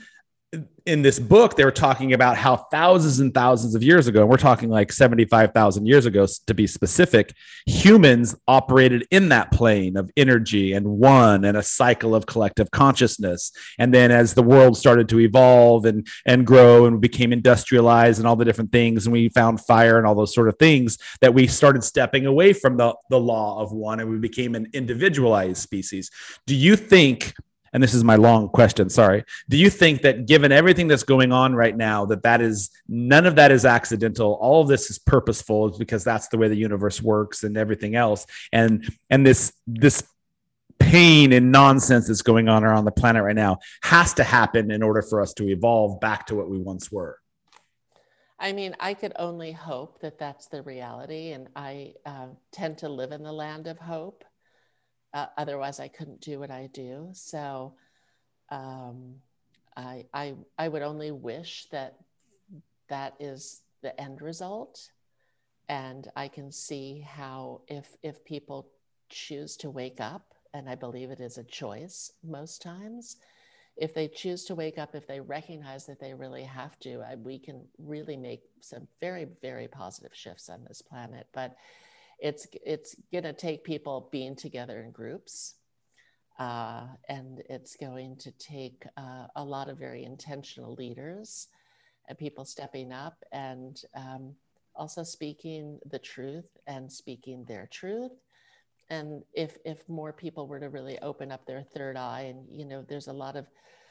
in this book, they were talking about how thousands and thousands of years ago, and we're talking like 75,000 years ago to be specific, humans operated in that plane of energy and one and a cycle of collective consciousness. And then as the world started to evolve and, and grow and became industrialized and all the different things, and we found fire and all those sort of things, that we started stepping away from the, the law of one and we became an individualized species. Do you think and this is my long question sorry. Do you think that given everything that's going on right now that that is none of that is accidental? All of this is purposeful because that's the way the universe works and everything else. And and this this pain and nonsense that's going on around the planet right now has to happen in order for us to evolve back to what we once were. I mean, I could only hope that that's the reality, and I uh, tend to live in the land of hope. Uh, otherwise, I couldn't do what I do. So, um, I, I, I would only wish that that is the end result, and I can see how if if people choose to wake up, and I believe it is a choice most times, if they choose to wake up, if they recognize that they really have to, I, we can really make some very, very positive shifts on this planet. But it's it's going to take people being together in groups, uh, and it's going to take uh, a lot of very intentional leaders and people stepping up and um, also speaking the truth and speaking their truth. And if if more people were to really open up their third eye and you know there's a lot of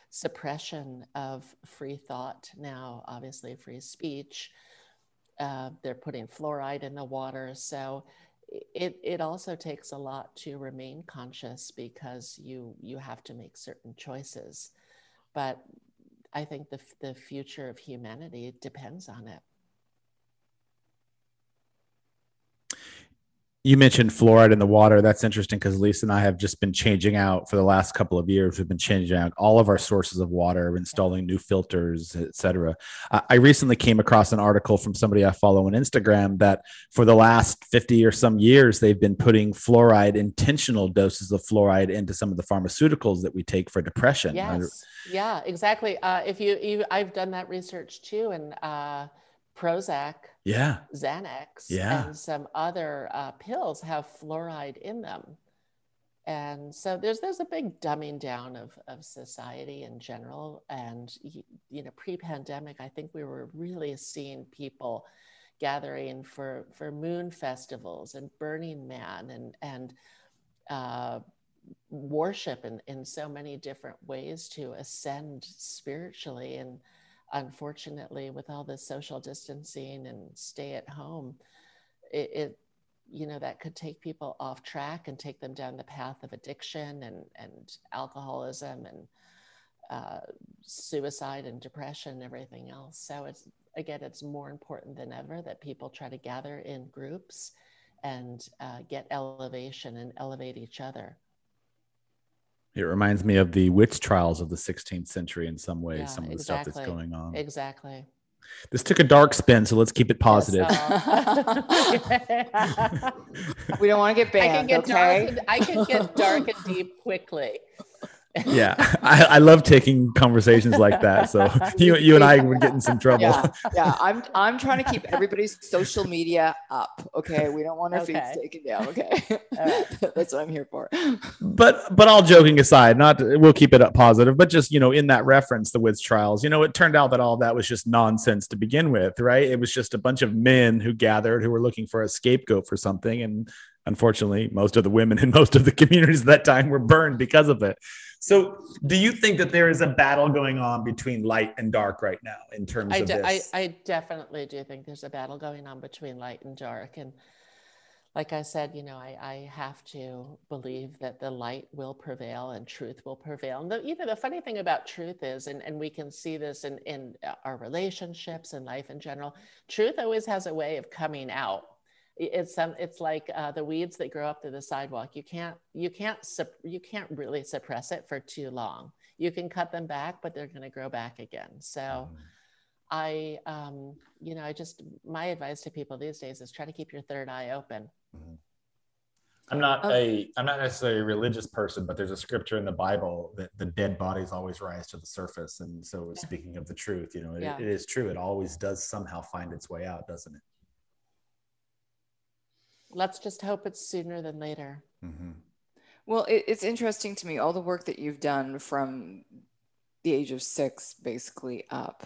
suppression of free thought now obviously free speech uh, they're putting fluoride in the water. So it, it also takes a lot to remain conscious because you you have to make certain choices. But i think the, the future of humanity depends on it you mentioned fluoride in the water. That's interesting because Lisa and I have just been changing out for the last couple of years. We've been changing out all of our sources of water, installing new filters, etc. I recently came across an article from somebody I follow on Instagram that for the last 50 or some years, they've been putting fluoride, intentional doses of fluoride into some of the pharmaceuticals that we take for depression. Yes. Yeah, exactly. Uh, if you, you, I've done that research too. And, uh, Prozac, yeah, Xanax, yeah, and some other uh, pills have fluoride in them. And so there's there's a big dumbing down of, of society in general. And you know, pre-pandemic, I think we were really seeing people gathering for for moon festivals and Burning Man and and uh, worship in, in so many different ways to ascend spiritually and unfortunately, with all the social distancing and stay at home, it, it, you know that could take people off track and take them down the path of addiction and and alcoholism and uh, suicide and depression and everything else. So it's again, it's more important than ever that people try to gather in groups and uh, get elevation and elevate each other. It reminds me of the witch trials of the 16th century in some ways, yeah, some of the exactly. stuff that's going on. Exactly. This took a dark spin, so let's keep it positive. Yes, uh, we don't want to get banned. I can get, okay? dark and, I can get dark and deep quickly yeah I, I, love taking conversations like that so you you and i would get in some trouble. yeah, yeah i'm i'm trying to keep everybody's social media up okay? We don't want our okay. feeds taken down okay? Right. that's what i'm here for. But but all joking aside not we'll keep it up positive but just you know in that reference the witch trials you know it turned out that all that was just nonsense to begin with right? It was just a bunch of men who gathered who were looking for a scapegoat for something and unfortunately most of the women in most of the communities at that time were burned because of it so, do you think that there is a battle going on between light and dark right now in terms I of de- this? I, I definitely do think there's a battle going on between light and dark. And like I said, you know, I, I have to believe that the light will prevail and truth will prevail. And the, you know, the funny thing about truth is, and, and we can see this in, in uh, our relationships and life in general, truth always has a way of coming out it's some it's like uh, the weeds that grow up to the sidewalk. You can't you can't you can't really suppress it for too long. You can cut them back but they're going to grow back again. So mm. i um, you know i just my advice to people these days is try to keep your third eye open. Mm. i'm not a i'm not necessarily a religious person but there's a scripture in the bible that the dead bodies always rise to the surface. And so speaking of the truth you know it, yeah. it is true. It always does somehow find its way out doesn't it let's just hope it's sooner than later. Mm-hmm. Well, it, it's interesting to me all the work that you've done from the age of six, basically up.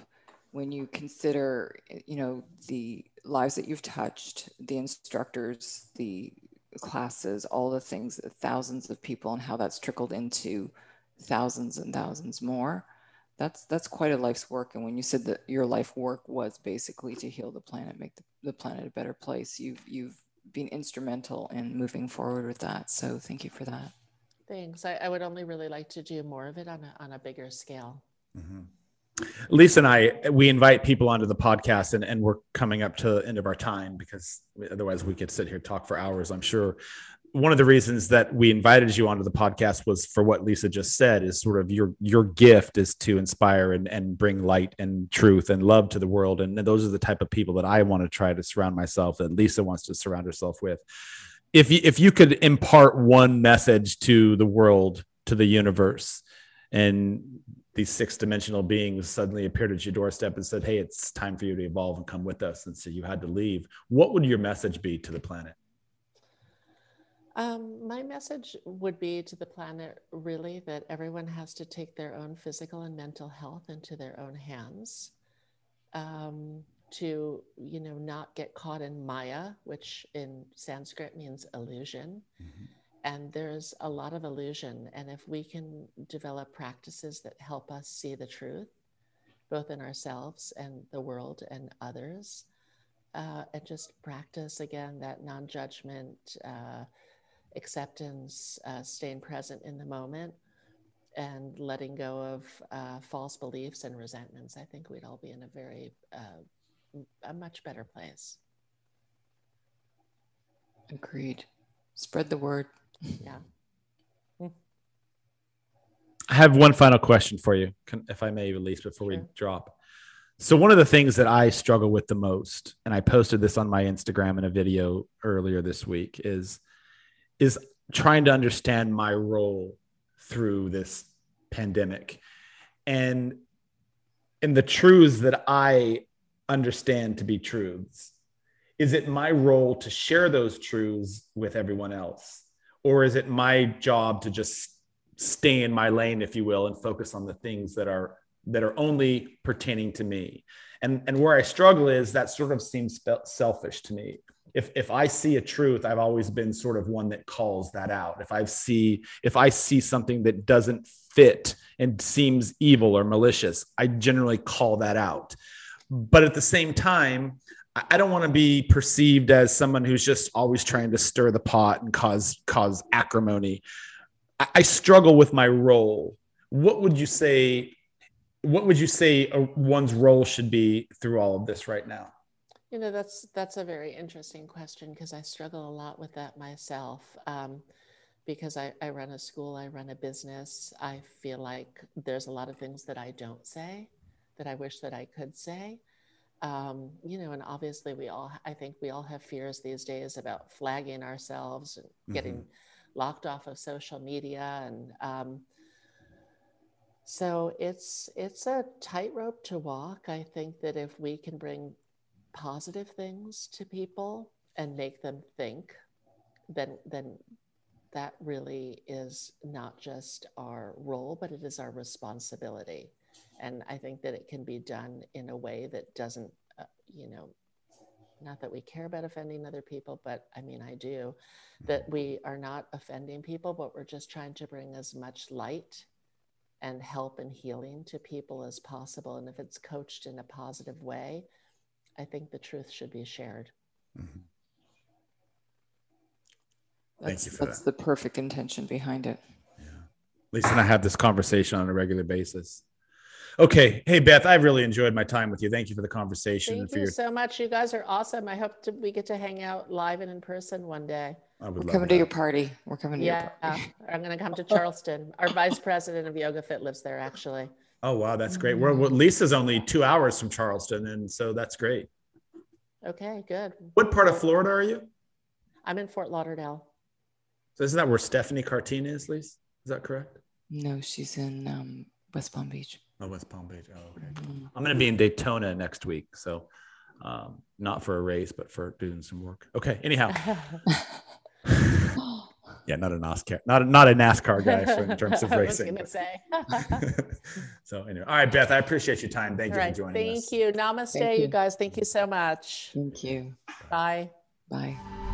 When you consider, you know, the lives that you've touched, the instructors, the classes, all the things, thousands of people, and how that's trickled into thousands and thousands more. That's that's quite a life's work. And when you said that your life work was basically to heal the planet, make the, the planet a better place, you've you've been instrumental in moving forward with that. So thank you for that. Thanks. I, I would only really like to do more of it on a, on a bigger scale. Mm-hmm. Lisa and I, we invite people onto the podcast, and, and we're coming up to the end of our time because otherwise we could sit here talk for hours. I'm sure one of the reasons that we invited you onto the podcast was for what Lisa just said is sort of your your gift is to inspire and, and bring light and truth and love to the world. And, those are the type of people that I want to try to surround myself that Lisa wants to surround herself with. If you, if you could impart one message to the world, to the universe, and these six dimensional beings suddenly appeared at your doorstep and said, Hey, it's time for you to evolve and come with us. And so you had to leave. What would your message be to the planet? Um, my message would be to the planet really that everyone has to take their own physical and mental health into their own hands. Um, to you know not get caught in maya which in sanskrit means illusion mm-hmm and there's a lot of illusion. And if we can develop practices that help us see the truth, both in ourselves and the world and others, uh, and just practice again that non judgment, uh, acceptance, uh, staying present in the moment, and letting go of uh, false beliefs and resentments, I think we'd all be in a very, uh, a much better place. Agreed. Spread the word yeah. I have one final question for you, if I may, release before sure. we drop. So, one of the things that I struggle with the most, and I posted this on my Instagram in a video earlier this week, is is trying to understand my role through this pandemic, and and the truths that I understand to be truths. Is it my role to share those truths with everyone else? or is it my job to just stay in my lane if you will and focus on the things that are that are only pertaining to me and and where i struggle is that sort of seems selfish to me if if i see a truth i've always been sort of one that calls that out if i see if i see something that doesn't fit and seems evil or malicious i generally call that out but at the same time I don't want to be perceived as someone who's just always trying to stir the pot and cause cause acrimony. I, I struggle with my role. What would you say? What would you say uh, one's role should be through all of this right now? You know, that's that's a very interesting question because I struggle a lot with that myself. Um, because I, I run a school, I run a business. I feel like there's a lot of things that I don't say that I wish that I could say um, you know, and obviously we all, I think we all have fears these days about flagging ourselves and getting mm-hmm. locked off of social media. And um, so it's, it's a tightrope to walk. I think that if we can bring positive things to people and make them think, then, then that really is not just our role, but it is our responsibility. And I think that it can be done in a way that doesn't, uh, you know, not that we care about offending other people, but I mean, I do, that we are not offending people, but we're just trying to bring as much light and help and healing to people as possible. And if it's coached in a positive way, I think the truth should be shared. Mm-hmm. Thank you for that's that. the perfect intention behind it. Yeah. Lisa and I have this conversation on a regular basis. Okay. Hey, Beth, I really enjoyed my time with you. Thank you for the conversation. Thank you your... so much. You guys are awesome. I hope to, we get to hang out live and in person one day. I would We're coming that. to your party. We're coming to yeah, your party. I'm going to come to Charleston. Our vice president of Yoga Fit lives there, actually. Oh, wow. That's great. We're, well, Lisa's only two hours from Charleston. And so that's great. Okay, good. What part of Florida are you? I'm in Fort Lauderdale. So isn't that where Stephanie Cartine is, Lisa? Is that correct? No, she's in um, West Palm Beach. Oh, West Palm Beach. Oh, okay. Mm-hmm. I'm going to be in Daytona next week. So, um, not for a race, but for doing some work. Okay. Anyhow. yeah, not a NASCAR, not a, not a NASCAR guy for, in terms of racing. I was say. so anyway, all right, Beth, I appreciate your time. Thank all you right, for joining thank us. Thank you. Namaste, Thank you. you guys. Thank you so much. Thank you. Bye. Bye.